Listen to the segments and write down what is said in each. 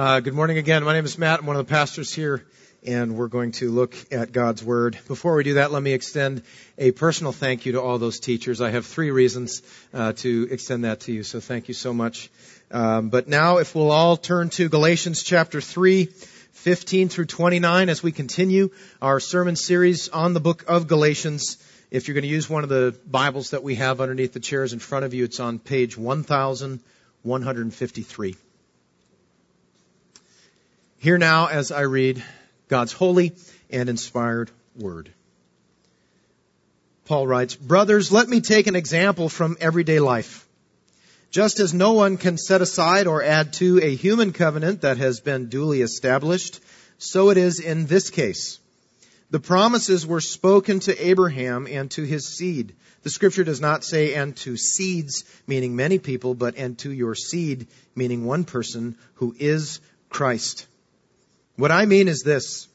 Uh, good morning again. My name is Matt. I'm one of the pastors here, and we're going to look at God's Word. Before we do that, let me extend a personal thank you to all those teachers. I have three reasons uh, to extend that to you, so thank you so much. Um, but now, if we'll all turn to Galatians chapter 3, 15 through 29, as we continue our sermon series on the book of Galatians. If you're going to use one of the Bibles that we have underneath the chairs in front of you, it's on page 1153. Hear now as I read God's holy and inspired word. Paul writes, Brothers, let me take an example from everyday life. Just as no one can set aside or add to a human covenant that has been duly established, so it is in this case. The promises were spoken to Abraham and to his seed. The scripture does not say and to seeds, meaning many people, but and to your seed, meaning one person who is Christ. What I mean is this.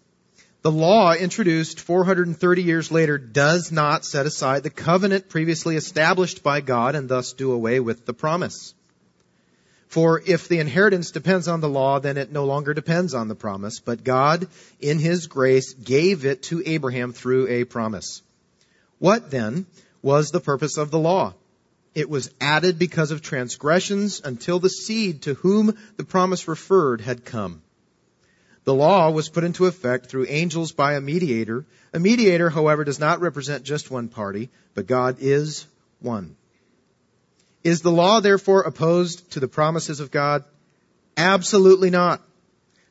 The law introduced 430 years later does not set aside the covenant previously established by God and thus do away with the promise. For if the inheritance depends on the law, then it no longer depends on the promise, but God, in His grace, gave it to Abraham through a promise. What then was the purpose of the law? It was added because of transgressions until the seed to whom the promise referred had come. The law was put into effect through angels by a mediator. A mediator, however, does not represent just one party, but God is one. Is the law therefore opposed to the promises of God? Absolutely not.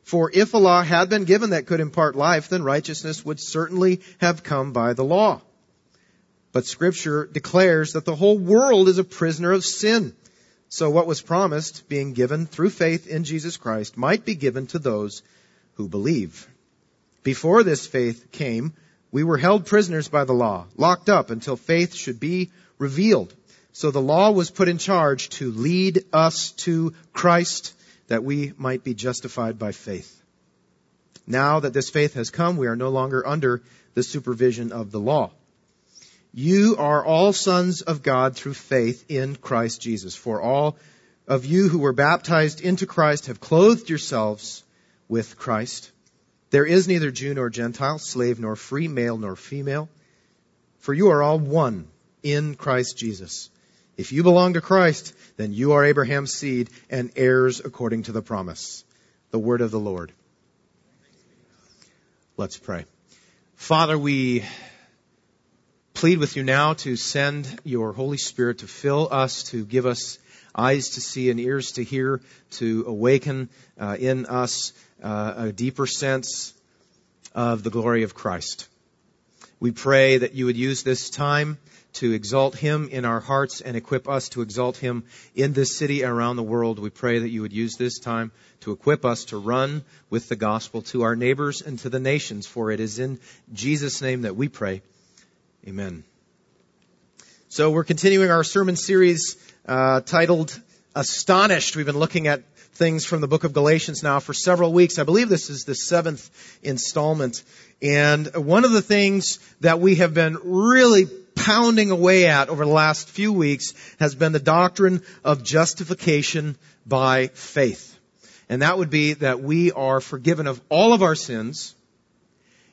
For if a law had been given that could impart life, then righteousness would certainly have come by the law. But scripture declares that the whole world is a prisoner of sin. So what was promised, being given through faith in Jesus Christ, might be given to those who believe. Before this faith came, we were held prisoners by the law, locked up until faith should be revealed. So the law was put in charge to lead us to Christ that we might be justified by faith. Now that this faith has come, we are no longer under the supervision of the law. You are all sons of God through faith in Christ Jesus. For all of you who were baptized into Christ have clothed yourselves with Christ. There is neither Jew nor Gentile, slave nor free, male nor female, for you are all one in Christ Jesus. If you belong to Christ, then you are Abraham's seed and heirs according to the promise. The word of the Lord. Let's pray. Father, we plead with you now to send your Holy Spirit to fill us, to give us eyes to see and ears to hear, to awaken uh, in us uh, a deeper sense of the glory of Christ. We pray that you would use this time to exalt him in our hearts and equip us to exalt him in this city and around the world. We pray that you would use this time to equip us to run with the gospel to our neighbors and to the nations, for it is in Jesus' name that we pray. Amen. So we're continuing our sermon series uh, titled Astonished. We've been looking at things from the book of Galatians now for several weeks. I believe this is the seventh installment. And one of the things that we have been really pounding away at over the last few weeks has been the doctrine of justification by faith. And that would be that we are forgiven of all of our sins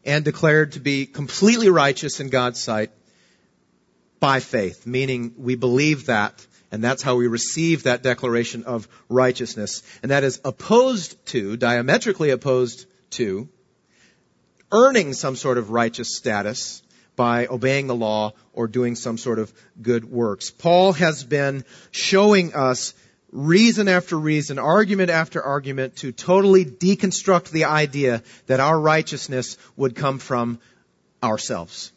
and declared to be completely righteous in God's sight by faith, meaning we believe that and that's how we receive that declaration of righteousness. And that is opposed to, diametrically opposed to, earning some sort of righteous status by obeying the law or doing some sort of good works. Paul has been showing us reason after reason, argument after argument to totally deconstruct the idea that our righteousness would come from ourselves.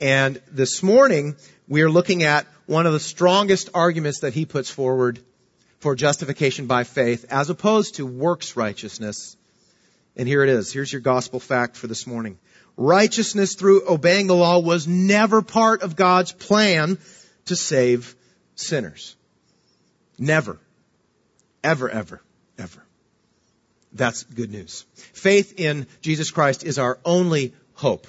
And this morning, we are looking at one of the strongest arguments that he puts forward for justification by faith as opposed to works righteousness. And here it is. Here's your gospel fact for this morning. Righteousness through obeying the law was never part of God's plan to save sinners. Never. Ever, ever, ever. That's good news. Faith in Jesus Christ is our only hope.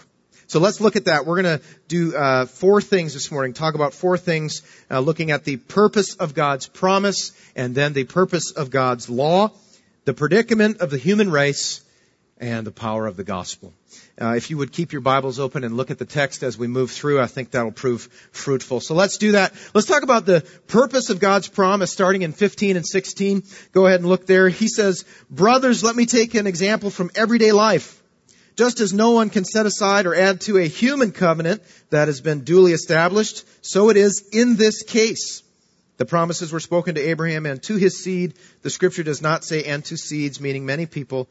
So let's look at that. We're going to do uh, four things this morning. Talk about four things, uh, looking at the purpose of God's promise, and then the purpose of God's law, the predicament of the human race, and the power of the gospel. Uh, if you would keep your Bibles open and look at the text as we move through, I think that'll prove fruitful. So let's do that. Let's talk about the purpose of God's promise starting in 15 and 16. Go ahead and look there. He says, Brothers, let me take an example from everyday life. Just as no one can set aside or add to a human covenant that has been duly established, so it is in this case. The promises were spoken to Abraham and to his seed. The scripture does not say and to seeds, meaning many people,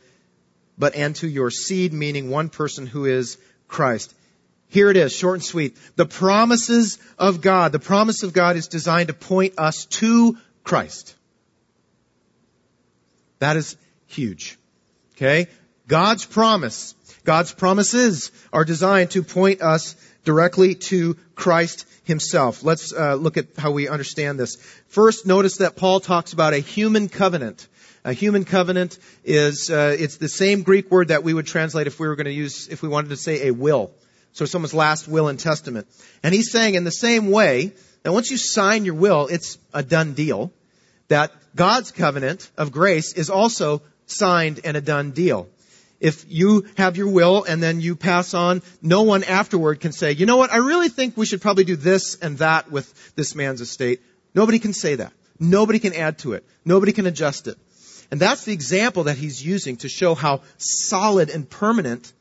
but and to your seed, meaning one person who is Christ. Here it is, short and sweet. The promises of God. The promise of God is designed to point us to Christ. That is huge. Okay? God's promise, God's promises are designed to point us directly to Christ himself. Let's uh, look at how we understand this. First, notice that Paul talks about a human covenant. A human covenant is, uh, it's the same Greek word that we would translate if we were going to use, if we wanted to say a will. So someone's last will and testament. And he's saying in the same way, that once you sign your will, it's a done deal, that God's covenant of grace is also signed and a done deal. If you have your will and then you pass on, no one afterward can say, you know what, I really think we should probably do this and that with this man's estate. Nobody can say that. Nobody can add to it. Nobody can adjust it. And that's the example that he's using to show how solid and permanent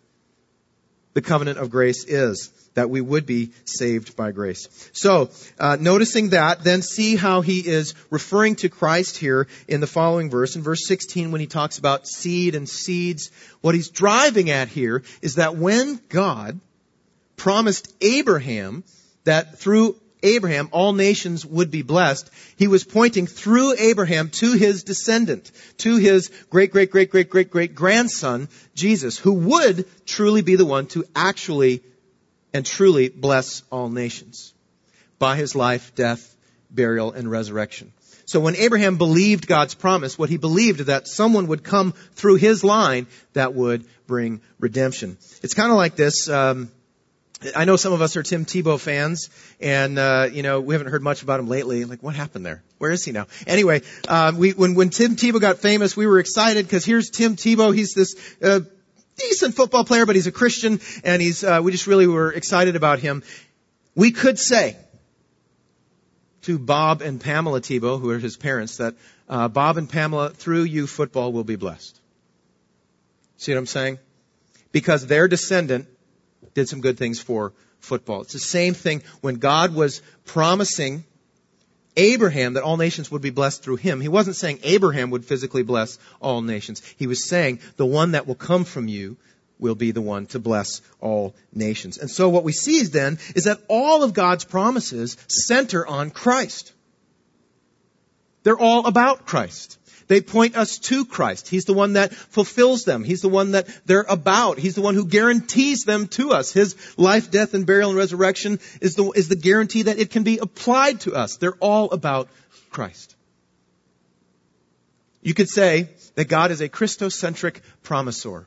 the covenant of grace is, that we would be saved by grace. So, uh, noticing that, then see how he is referring to Christ here in the following verse. In verse 16, when he talks about seed and seeds, what he's driving at here is that when God promised Abraham that through Abraham, all nations would be blessed, he was pointing through Abraham to his descendant, to his great, great, great, great, great, great grandson, Jesus, who would truly be the one to actually and truly bless all nations by his life, death, burial, and resurrection. So when Abraham believed God's promise, what he believed that someone would come through his line that would bring redemption. It's kind of like this. Um, I know some of us are Tim Tebow fans, and uh, you know we haven't heard much about him lately. Like, what happened there? Where is he now? Anyway, um, we when when Tim Tebow got famous, we were excited because here's Tim Tebow. He's this uh, decent football player, but he's a Christian, and he's uh, we just really were excited about him. We could say to Bob and Pamela Tebow, who are his parents, that uh, Bob and Pamela, through you, football will be blessed. See what I'm saying? Because their descendant did some good things for football. It's the same thing when God was promising Abraham that all nations would be blessed through him. He wasn't saying Abraham would physically bless all nations. He was saying the one that will come from you will be the one to bless all nations. And so what we see then is that all of God's promises center on Christ. They're all about Christ. They point us to Christ. He's the one that fulfills them. He's the one that they're about. He's the one who guarantees them to us. His life, death, and burial and resurrection is the, is the guarantee that it can be applied to us. They're all about Christ. You could say that God is a Christocentric promisor.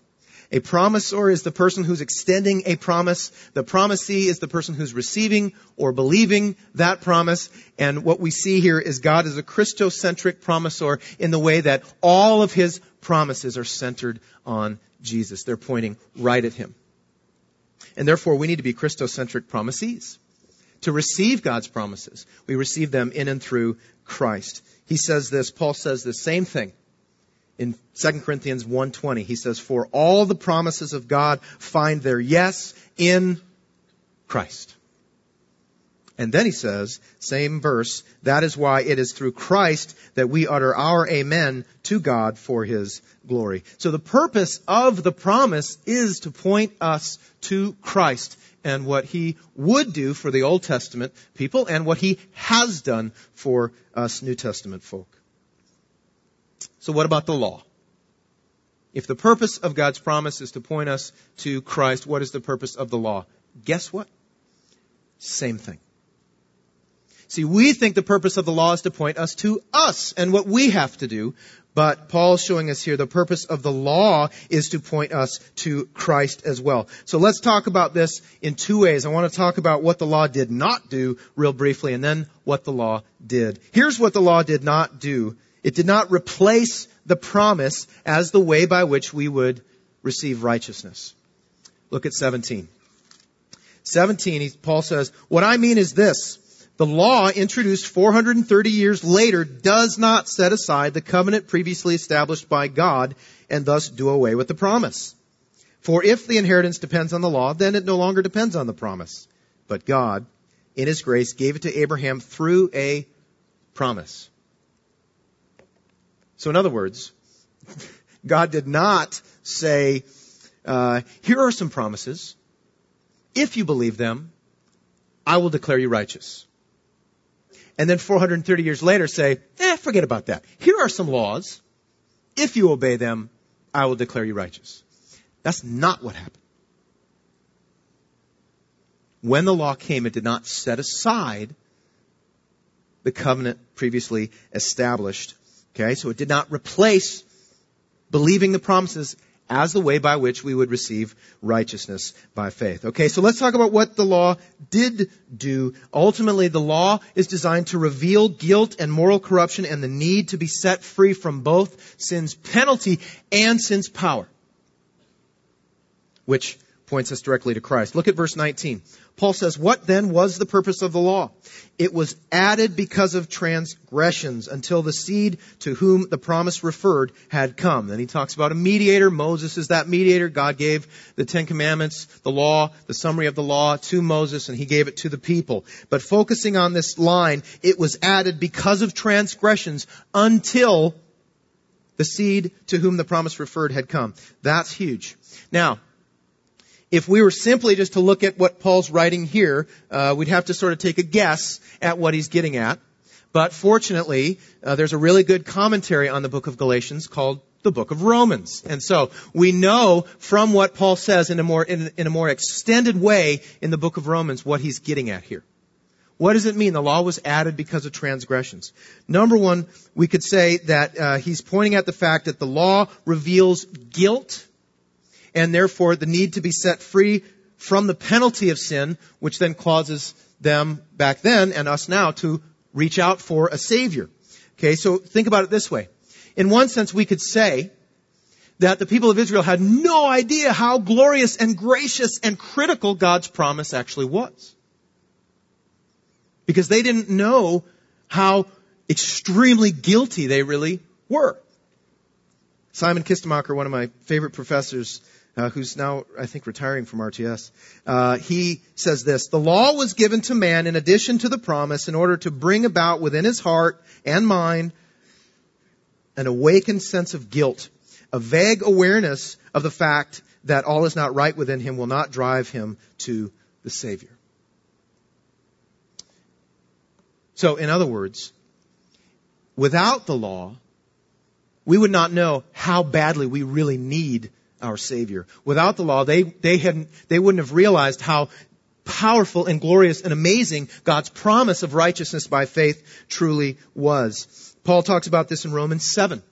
A promisor is the person who's extending a promise. The promisee is the person who's receiving or believing that promise. And what we see here is God is a Christocentric promisor in the way that all of his promises are centered on Jesus. They're pointing right at him. And therefore we need to be Christocentric promisees. To receive God's promises, we receive them in and through Christ. He says this, Paul says the same thing in 2 Corinthians 1:20 he says for all the promises of God find their yes in Christ. And then he says, same verse, that is why it is through Christ that we utter our amen to God for his glory. So the purpose of the promise is to point us to Christ and what he would do for the Old Testament people and what he has done for us New Testament folk. So what about the law? If the purpose of God's promise is to point us to Christ, what is the purpose of the law? Guess what? Same thing. See, we think the purpose of the law is to point us to us and what we have to do, but Paul's showing us here the purpose of the law is to point us to Christ as well. So let's talk about this in two ways. I want to talk about what the law did not do real briefly and then what the law did. Here's what the law did not do it did not replace the promise as the way by which we would receive righteousness. Look at 17. 17, Paul says, What I mean is this. The law introduced 430 years later does not set aside the covenant previously established by God and thus do away with the promise. For if the inheritance depends on the law, then it no longer depends on the promise. But God, in His grace, gave it to Abraham through a promise. So in other words, God did not say, uh, here are some promises. If you believe them, I will declare you righteous. And then 430 years later say, eh, forget about that. Here are some laws. If you obey them, I will declare you righteous. That's not what happened. When the law came, it did not set aside the covenant previously established. Okay, so it did not replace believing the promises as the way by which we would receive righteousness by faith. Okay, so let's talk about what the law did do. Ultimately, the law is designed to reveal guilt and moral corruption and the need to be set free from both sin's penalty and sin's power. Which points us directly to Christ. Look at verse 19. Paul says, What then was the purpose of the law? It was added because of transgressions until the seed to whom the promise referred had come. Then he talks about a mediator. Moses is that mediator. God gave the Ten Commandments, the law, the summary of the law to Moses, and he gave it to the people. But focusing on this line, it was added because of transgressions until the seed to whom the promise referred had come. That's huge. Now, if we were simply just to look at what Paul's writing here, uh, we'd have to sort of take a guess at what he's getting at. But fortunately, uh, there's a really good commentary on the book of Galatians called the book of Romans. And so we know from what Paul says in a more in, in a more extended way in the book of Romans what he's getting at here. What does it mean? The law was added because of transgressions. Number one, we could say that uh, he's pointing at the fact that the law reveals guilt and therefore the need to be set free from the penalty of sin, which then causes them back then and us now to reach out for a savior. Okay, so think about it this way. In one sense, we could say that the people of Israel had no idea how glorious and gracious and critical God's promise actually was. Because they didn't know how extremely guilty they really were. Simon Kistemaker, one of my favorite professors, uh, who's now, I think, retiring from RTS. Uh, he says this, the law was given to man in addition to the promise in order to bring about within his heart and mind an awakened sense of guilt, a vague awareness of the fact that all is not right within him will not drive him to the Savior. So, in other words, without the law, we would not know how badly we really need our Savior. Without the law, they, they hadn't, they wouldn't have realized how powerful and glorious and amazing God's promise of righteousness by faith truly was. Paul talks about this in Romans 7.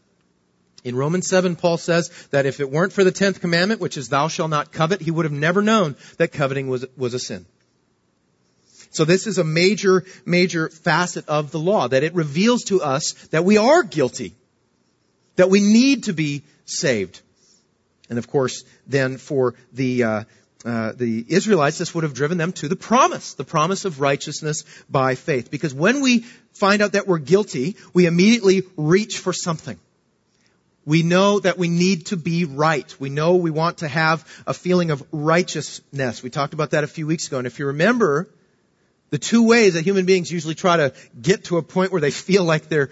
In Romans 7, Paul says that if it weren't for the 10th commandment, which is thou shalt not covet, he would have never known that coveting was, was a sin. So this is a major, major facet of the law, that it reveals to us that we are guilty, that we need to be saved. And of course, then for the uh, uh, the Israelites, this would have driven them to the promise, the promise of righteousness by faith. Because when we find out that we're guilty, we immediately reach for something. We know that we need to be right. We know we want to have a feeling of righteousness. We talked about that a few weeks ago. And if you remember, the two ways that human beings usually try to get to a point where they feel like they're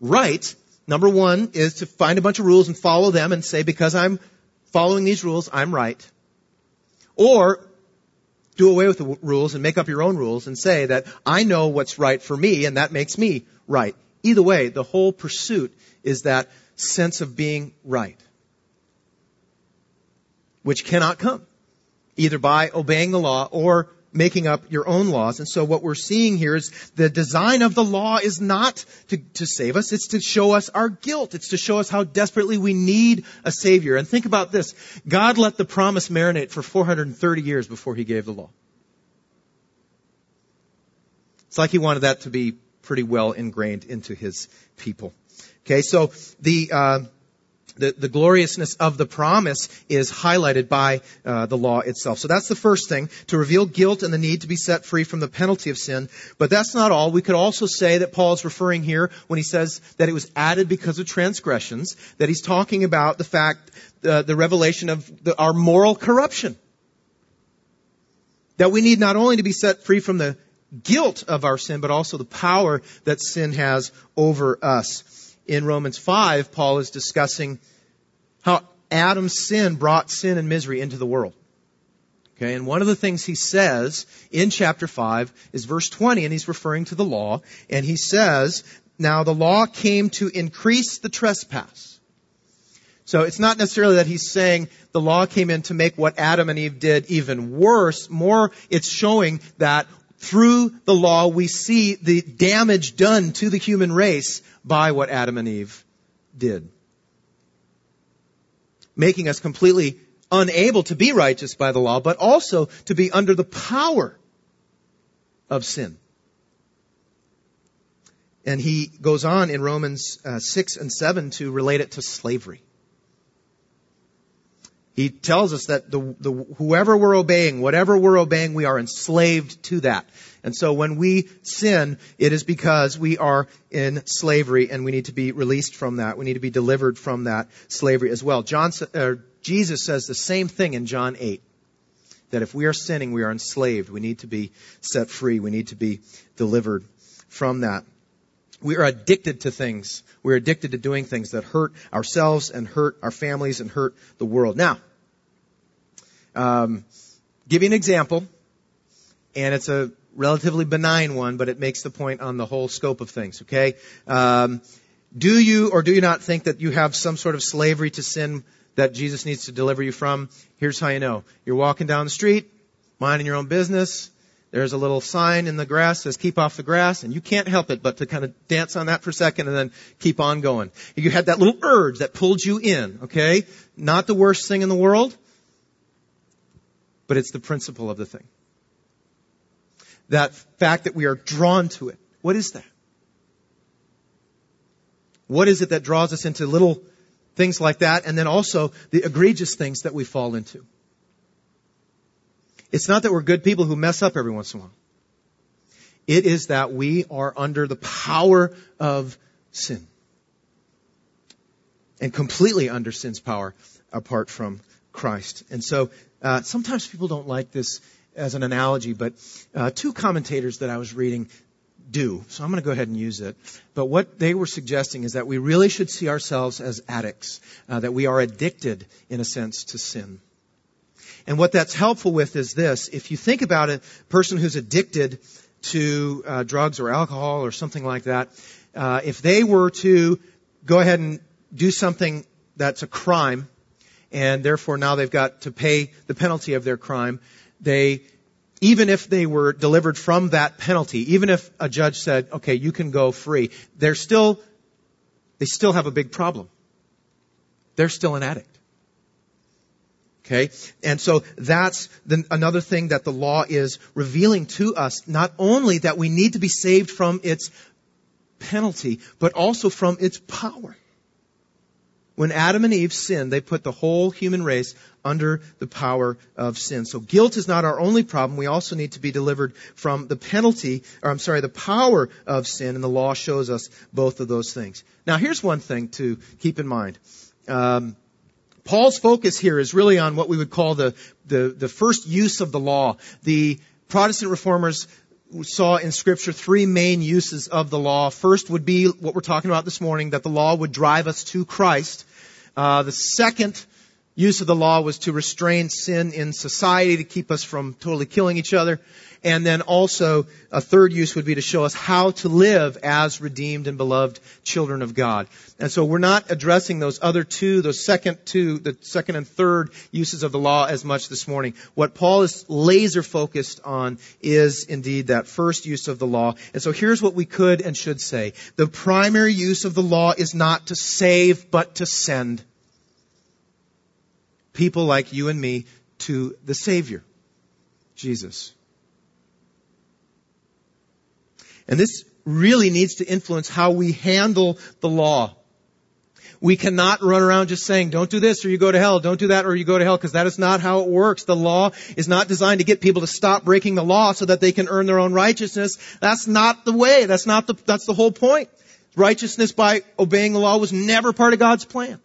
right Number one is to find a bunch of rules and follow them and say, because I'm following these rules, I'm right. Or do away with the rules and make up your own rules and say that I know what's right for me and that makes me right. Either way, the whole pursuit is that sense of being right, which cannot come either by obeying the law or making up your own laws. And so what we're seeing here is the design of the law is not to, to save us, it's to show us our guilt. It's to show us how desperately we need a Savior. And think about this. God let the promise marinate for 430 years before He gave the law. It's like He wanted that to be pretty well ingrained into His people. Okay, so the, uh, the, the gloriousness of the promise is highlighted by uh, the law itself. So that's the first thing, to reveal guilt and the need to be set free from the penalty of sin. But that's not all. We could also say that Paul is referring here when he says that it was added because of transgressions, that he's talking about the fact, uh, the revelation of the, our moral corruption. That we need not only to be set free from the guilt of our sin, but also the power that sin has over us in Romans 5, Paul is discussing how Adam's sin brought sin and misery into the world. Okay, and one of the things he says in chapter 5 is verse 20, and he's referring to the law, and he says, Now the law came to increase the trespass. So it's not necessarily that he's saying the law came in to make what Adam and Eve did even worse. More, it's showing that through the law we see the damage done to the human race by what Adam and Eve did. Making us completely unable to be righteous by the law, but also to be under the power of sin. And he goes on in Romans uh, 6 and 7 to relate it to slavery. He tells us that the, the, whoever we're obeying, whatever we're obeying, we are enslaved to that. And so when we sin, it is because we are in slavery and we need to be released from that. We need to be delivered from that slavery as well. John, uh, Jesus says the same thing in John 8. That if we are sinning, we are enslaved. We need to be set free. We need to be delivered from that. We are addicted to things. We're addicted to doing things that hurt ourselves and hurt our families and hurt the world. Now, um, give you an example, and it's a relatively benign one, but it makes the point on the whole scope of things, okay? Um, do you or do you not think that you have some sort of slavery to sin that Jesus needs to deliver you from? Here's how you know. You're walking down the street, minding your own business. There's a little sign in the grass that says keep off the grass, and you can't help it but to kind of dance on that for a second and then keep on going. You had that little urge that pulled you in, okay? Not the worst thing in the world, but it's the principle of the thing that fact that we are drawn to it. What is that? What is it that draws us into little things like that and then also the egregious things that we fall into? It's not that we're good people who mess up every once in a while. It is that we are under the power of sin. And completely under sin's power apart from Christ. And so, uh, sometimes people don't like this as an analogy, but uh, two commentators that I was reading do. So I'm going to go ahead and use it. But what they were suggesting is that we really should see ourselves as addicts, uh, that we are addicted, in a sense, to sin. And what that's helpful with is this. If you think about a person who's addicted to uh, drugs or alcohol or something like that, uh, if they were to go ahead and do something that's a crime, and therefore now they've got to pay the penalty of their crime, they, even if they were delivered from that penalty, even if a judge said, okay, you can go free, they're still, they still have a big problem. They're still an addict. Okay? And so that's the, another thing that the law is revealing to us. Not only that we need to be saved from its penalty, but also from its power. When Adam and Eve sinned, they put the whole human race under the power of sin. So guilt is not our only problem. We also need to be delivered from the penalty, or I'm sorry, the power of sin, and the law shows us both of those things. Now here's one thing to keep in mind. Um, Paul's focus here is really on what we would call the, the, the first use of the law. The Protestant reformers saw in scripture three main uses of the law. First would be what we're talking about this morning, that the law would drive us to Christ. Uh, the second use of the law was to restrain sin in society, to keep us from totally killing each other. And then also, a third use would be to show us how to live as redeemed and beloved children of God. And so we're not addressing those other two, those second two, the second and third uses of the law as much this morning. What Paul is laser focused on is indeed that first use of the law. And so here's what we could and should say. The primary use of the law is not to save, but to send people like you and me to the Savior, Jesus. And this really needs to influence how we handle the law. We cannot run around just saying, don't do this or you go to hell, don't do that or you go to hell, because that is not how it works. The law is not designed to get people to stop breaking the law so that they can earn their own righteousness. That's not the way. That's not the, that's the whole point. Righteousness by obeying the law was never part of God's plan.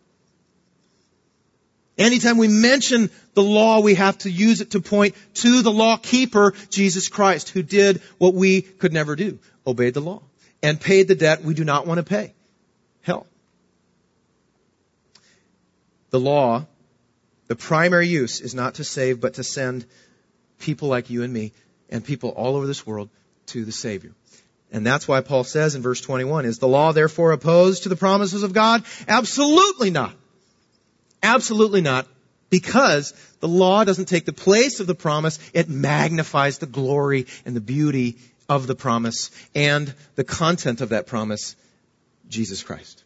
Anytime we mention the law, we have to use it to point to the law keeper, Jesus Christ, who did what we could never do, obeyed the law, and paid the debt we do not want to pay. Hell. The law, the primary use is not to save, but to send people like you and me and people all over this world to the Savior. And that's why Paul says in verse 21, is the law therefore opposed to the promises of God? Absolutely not. Absolutely not. Because the law doesn't take the place of the promise, it magnifies the glory and the beauty of the promise and the content of that promise, Jesus Christ.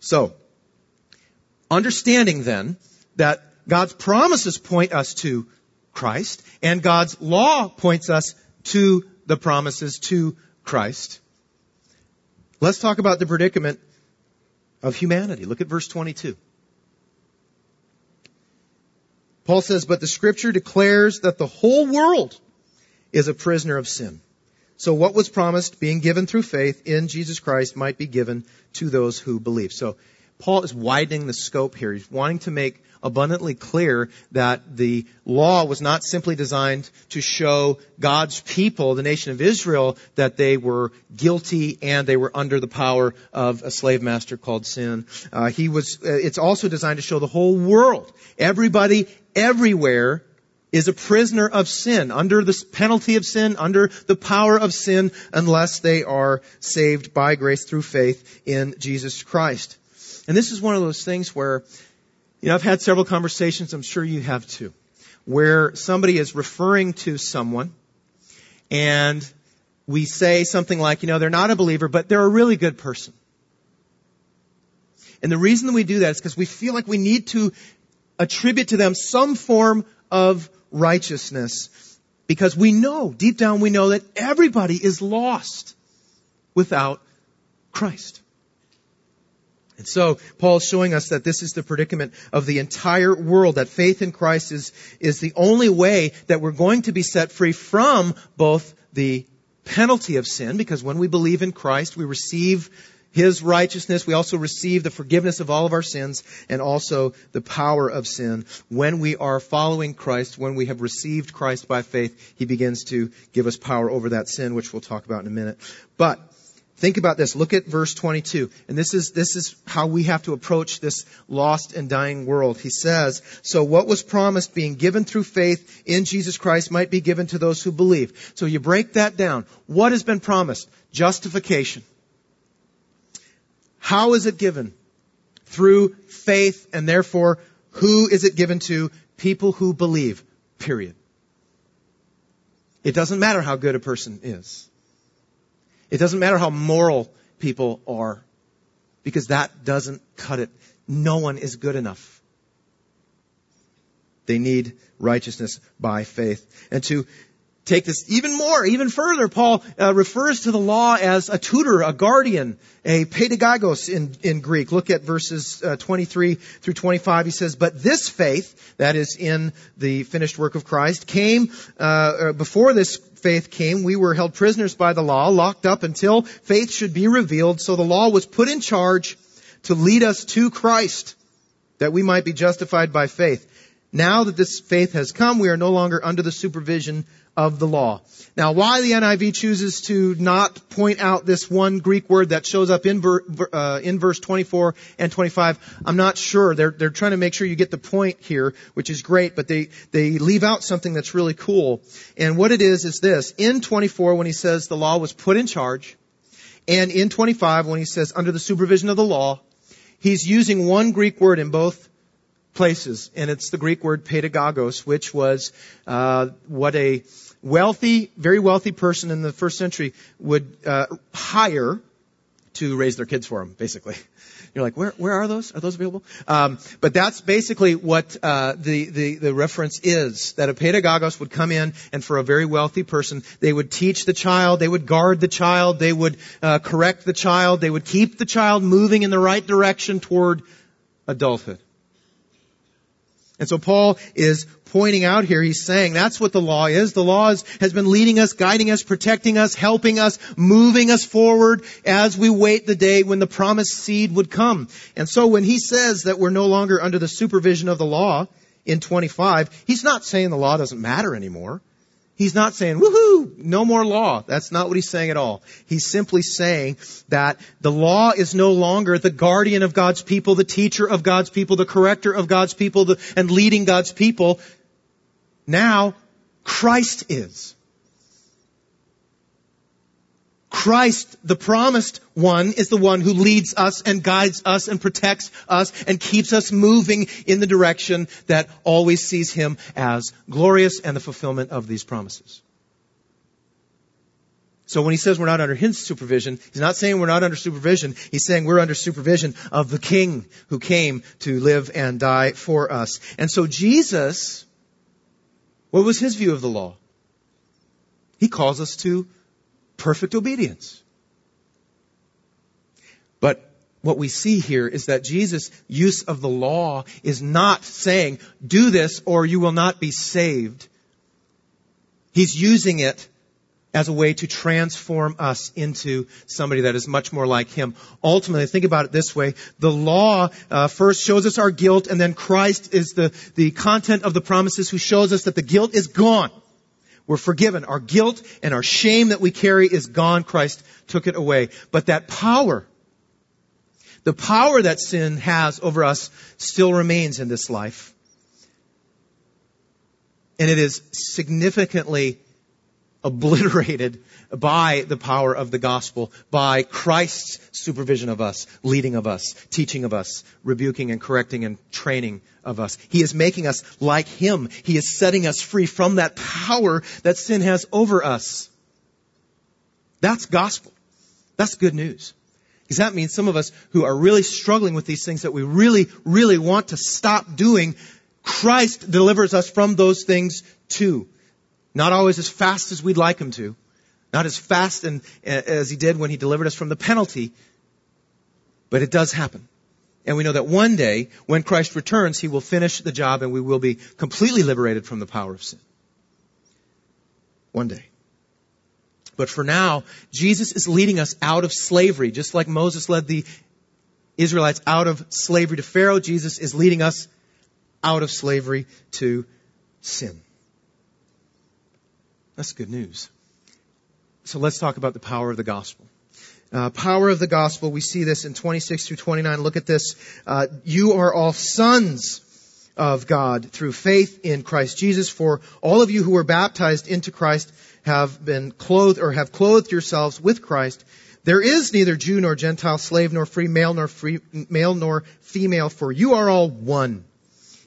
So, understanding then that God's promises point us to Christ and God's law points us to the promises to Christ. Let's talk about the predicament of humanity. Look at verse 22. Paul says, but the scripture declares that the whole world is a prisoner of sin. So what was promised, being given through faith in Jesus Christ, might be given to those who believe. So Paul is widening the scope here. He's wanting to make abundantly clear that the law was not simply designed to show God's people, the nation of Israel, that they were guilty and they were under the power of a slave master called sin. Uh, he was. Uh, it's also designed to show the whole world, everybody, everywhere, is a prisoner of sin, under the penalty of sin, under the power of sin, unless they are saved by grace through faith in Jesus Christ. And this is one of those things where, you know, I've had several conversations, I'm sure you have too, where somebody is referring to someone and we say something like, you know, they're not a believer, but they're a really good person. And the reason that we do that is because we feel like we need to attribute to them some form of righteousness because we know, deep down we know that everybody is lost without Christ. And so Paul is showing us that this is the predicament of the entire world, that faith in Christ is, is the only way that we're going to be set free from both the penalty of sin, because when we believe in Christ, we receive his righteousness. We also receive the forgiveness of all of our sins and also the power of sin. When we are following Christ, when we have received Christ by faith, he begins to give us power over that sin, which we'll talk about in a minute. But Think about this. Look at verse 22. And this is, this is how we have to approach this lost and dying world. He says, So what was promised being given through faith in Jesus Christ might be given to those who believe. So you break that down. What has been promised? Justification. How is it given? Through faith, and therefore, who is it given to? People who believe. Period. It doesn't matter how good a person is. It doesn't matter how moral people are, because that doesn't cut it. No one is good enough. They need righteousness by faith. And to take this even more, even further, Paul uh, refers to the law as a tutor, a guardian, a pedagogos in, in Greek. Look at verses uh, 23 through 25. He says, But this faith, that is in the finished work of Christ, came, uh, uh before this faith came, we were held prisoners by the law, locked up until faith should be revealed. So the law was put in charge to lead us to Christ, that we might be justified by faith. Now that this faith has come, we are no longer under the supervision of the law. Now, why the NIV chooses to not point out this one Greek word that shows up in, uh, in verse 24 and 25, I'm not sure. They're, they're trying to make sure you get the point here, which is great, but they, they leave out something that's really cool. And what it is, is this. In 24, when he says the law was put in charge, and in 25, when he says under the supervision of the law, he's using one Greek word in both places, and it's the Greek word pedagogos, which was uh, what a wealthy, very wealthy person in the first century would uh, hire to raise their kids for them, basically. You're like, where, where are those? Are those available? Um, but that's basically what uh, the, the the reference is. That a pedagogos would come in, and for a very wealthy person, they would teach the child, they would guard the child, they would uh, correct the child, they would keep the child moving in the right direction toward adulthood. And so Paul is pointing out here, he's saying that's what the law is. The law is, has been leading us, guiding us, protecting us, helping us, moving us forward as we wait the day when the promised seed would come. And so when he says that we're no longer under the supervision of the law in 25, he's not saying the law doesn't matter anymore. He's not saying, woohoo, no more law. That's not what he's saying at all. He's simply saying that the law is no longer the guardian of God's people, the teacher of God's people, the corrector of God's people, the, and leading God's people. Now, Christ is. Christ, the promised one, is the one who leads us and guides us and protects us and keeps us moving in the direction that always sees him as glorious and the fulfillment of these promises. So when he says we're not under his supervision, he's not saying we're not under supervision. He's saying we're under supervision of the King who came to live and die for us. And so Jesus, what was his view of the law? He calls us to perfect obedience. But what we see here is that Jesus' use of the law is not saying, do this or you will not be saved. He's using it as a way to transform us into somebody that is much more like Him. Ultimately, think about it this way. The law uh, first shows us our guilt, and then Christ is the, the content of the promises who shows us that the guilt is gone. We're forgiven. Our guilt and our shame that we carry is gone. Christ took it away. But that power, the power that sin has over us still remains in this life. And it is significantly obliterated by the power of the gospel, by Christ's supervision of us, leading of us, teaching of us, rebuking and correcting and training of us. He is making us like Him. He is setting us free from that power that sin has over us. That's gospel. That's good news. Because that means some of us who are really struggling with these things that we really, really want to stop doing, Christ delivers us from those things too. Not always as fast as we'd like him to. Not as fast and, uh, as he did when he delivered us from the penalty. But it does happen. And we know that one day, when Christ returns, he will finish the job and we will be completely liberated from the power of sin. One day. But for now, Jesus is leading us out of slavery, just like Moses led the Israelites out of slavery to Pharaoh. Jesus is leading us out of slavery to sin. That's good news. So let's talk about the power of the gospel. Uh, power of the gospel. We see this in 26 through 29. Look at this. Uh, you are all sons of God through faith in Christ Jesus. For all of you who were baptized into Christ have been clothed or have clothed yourselves with Christ. There is neither Jew nor Gentile, slave nor free, male nor free, male nor female, for you are all one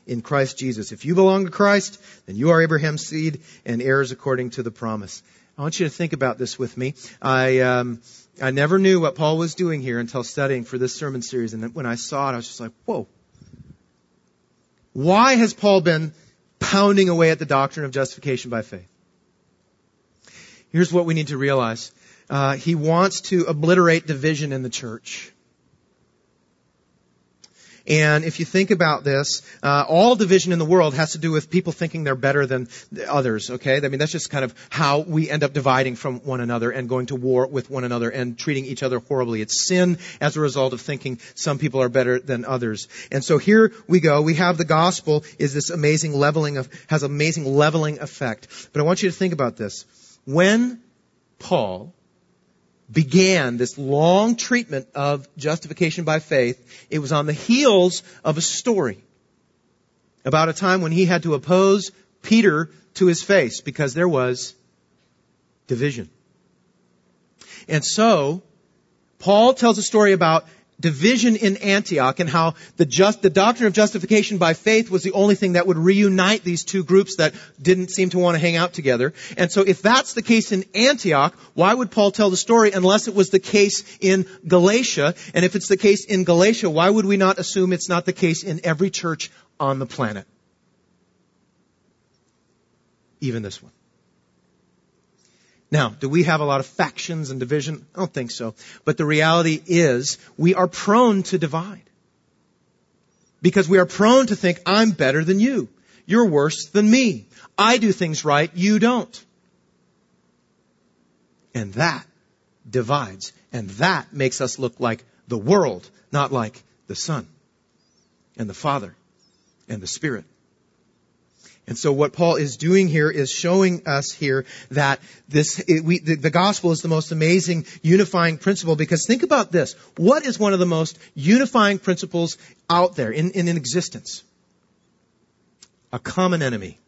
in Christ Jesus. If you belong to Christ, then you are Abraham's seed and heirs according to the promise. I want you to think about this with me. I um, I never knew what Paul was doing here until studying for this sermon series, and when I saw it, I was just like, "Whoa! Why has Paul been pounding away at the doctrine of justification by faith?" Here's what we need to realize: uh, he wants to obliterate division in the church. And if you think about this, uh, all division in the world has to do with people thinking they're better than others. Okay, I mean that's just kind of how we end up dividing from one another and going to war with one another and treating each other horribly. It's sin as a result of thinking some people are better than others. And so here we go. We have the gospel is this amazing leveling of has amazing leveling effect. But I want you to think about this. When Paul began this long treatment of justification by faith, it was on the heels of a story about a time when he had to oppose Peter to his face because there was division. And so, Paul tells a story about division in Antioch and how the just, the doctrine of justification by faith was the only thing that would reunite these two groups that didn't seem to want to hang out together. And so if that's the case in Antioch, why would Paul tell the story unless it was the case in Galatia? And if it's the case in Galatia, why would we not assume it's not the case in every church on the planet? Even this one. Now, do we have a lot of factions and division? I don't think so. But the reality is we are prone to divide. Because we are prone to think, I'm better than you. You're worse than me. I do things right, you don't. And that divides. And that makes us look like the world, not like the Son and the Father and the Spirit. And so what Paul is doing here is showing us here that this, it, we, the, the, gospel is the most amazing unifying principle because think about this. What is one of the most unifying principles out there in, in, in existence? A common enemy.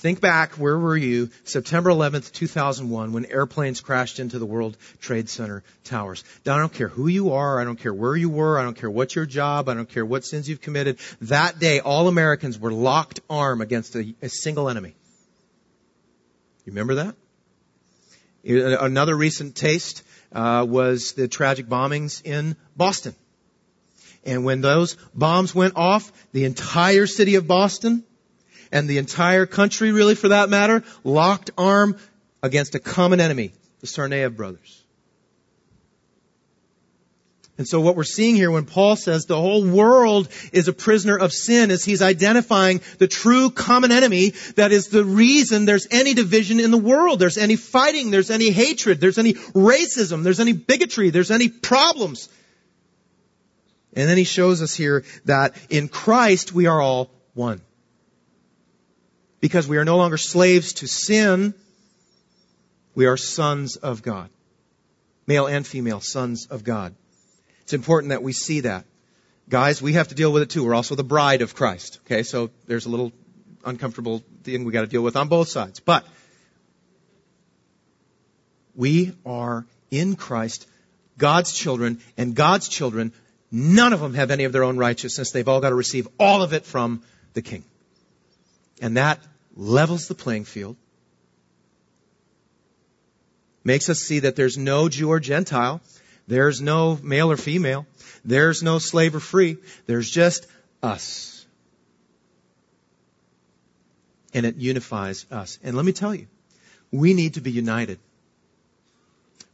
Think back, where were you September 11th, 2001 when airplanes crashed into the World Trade Center towers? Now, I don't care who you are, I don't care where you were, I don't care what's your job, I don't care what sins you've committed. That day, all Americans were locked arm against a, a single enemy. You remember that? Another recent taste uh, was the tragic bombings in Boston. And when those bombs went off, the entire city of Boston and the entire country, really for that matter, locked arm against a common enemy, the Tsarnaev brothers. And so what we're seeing here when Paul says the whole world is a prisoner of sin is he's identifying the true common enemy that is the reason there's any division in the world. There's any fighting, there's any hatred, there's any racism, there's any bigotry, there's any problems. And then he shows us here that in Christ we are all one because we are no longer slaves to sin. We are sons of God. Male and female sons of God. It's important that we see that. Guys, we have to deal with it too. We're also the bride of Christ. Okay, so there's a little uncomfortable thing we got to deal with on both sides. But we are in Christ, God's children, and God's children, none of them have any of their own righteousness. They've all got to receive all of it from the King. And that levels the playing field, makes us see that there's no Jew or Gentile, there's no male or female, there's no slave or free, there's just us. And it unifies us. And let me tell you, we need to be united.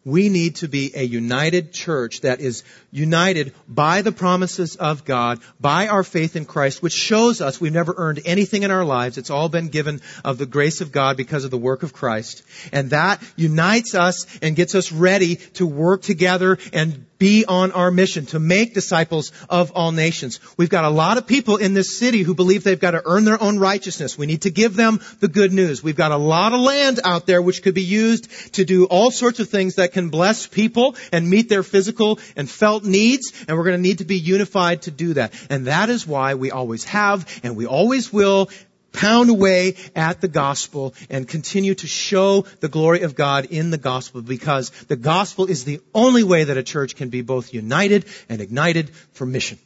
We need to be a united church that is united by the promises of God, by our faith in Christ, which shows us we've never earned anything in our lives. It's all been given of the grace of God because of the work of Christ. And that unites us and gets us ready to work together and be on our mission to make disciples of all nations. We've got a lot of people in this city who believe they've got to earn their own righteousness. We need to give them the good news. We've got a lot of land out there which could be used to do all sorts of things that can bless people and meet their physical and felt needs, and we're going to need to be unified to do that. And that is why we always have and we always will pound away at the gospel and continue to show the glory of God in the gospel because the gospel is the only way that a church can be both united and ignited for mission.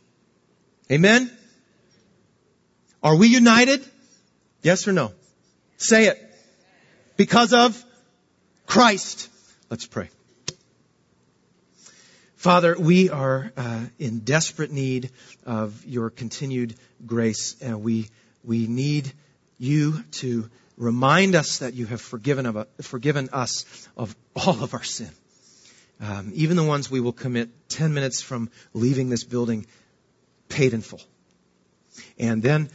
Amen? Are we united? Yes or no? Say it. Because of Christ. Let's pray. Father, we are uh, in desperate need of your continued grace, and we we need you to remind us that you have forgiven, of, forgiven us of all of our sin. Um, even the ones we will commit 10 minutes from leaving this building paid in full. And then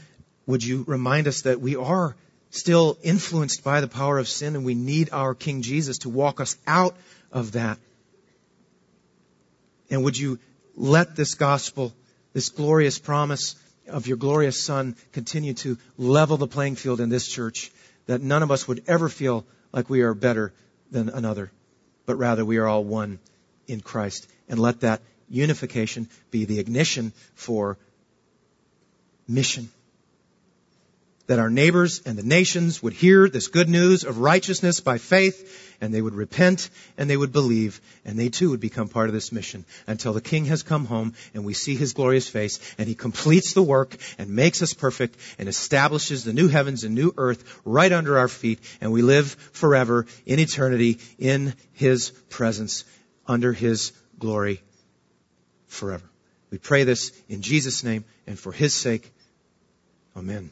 would you remind us that we are still influenced by the power of sin and we need our King Jesus to walk us out of that. And would you let this gospel, this glorious promise of your glorious Son continue to level the playing field in this church, that none of us would ever feel like we are better than another, but rather we are all one in Christ. And let that unification be the ignition for mission. That our neighbors and the nations would hear this good news of righteousness by faith and they would repent and they would believe and they too would become part of this mission until the king has come home and we see his glorious face and he completes the work and makes us perfect and establishes the new heavens and new earth right under our feet and we live forever in eternity in his presence under his glory forever. We pray this in Jesus' name and for his sake. Amen.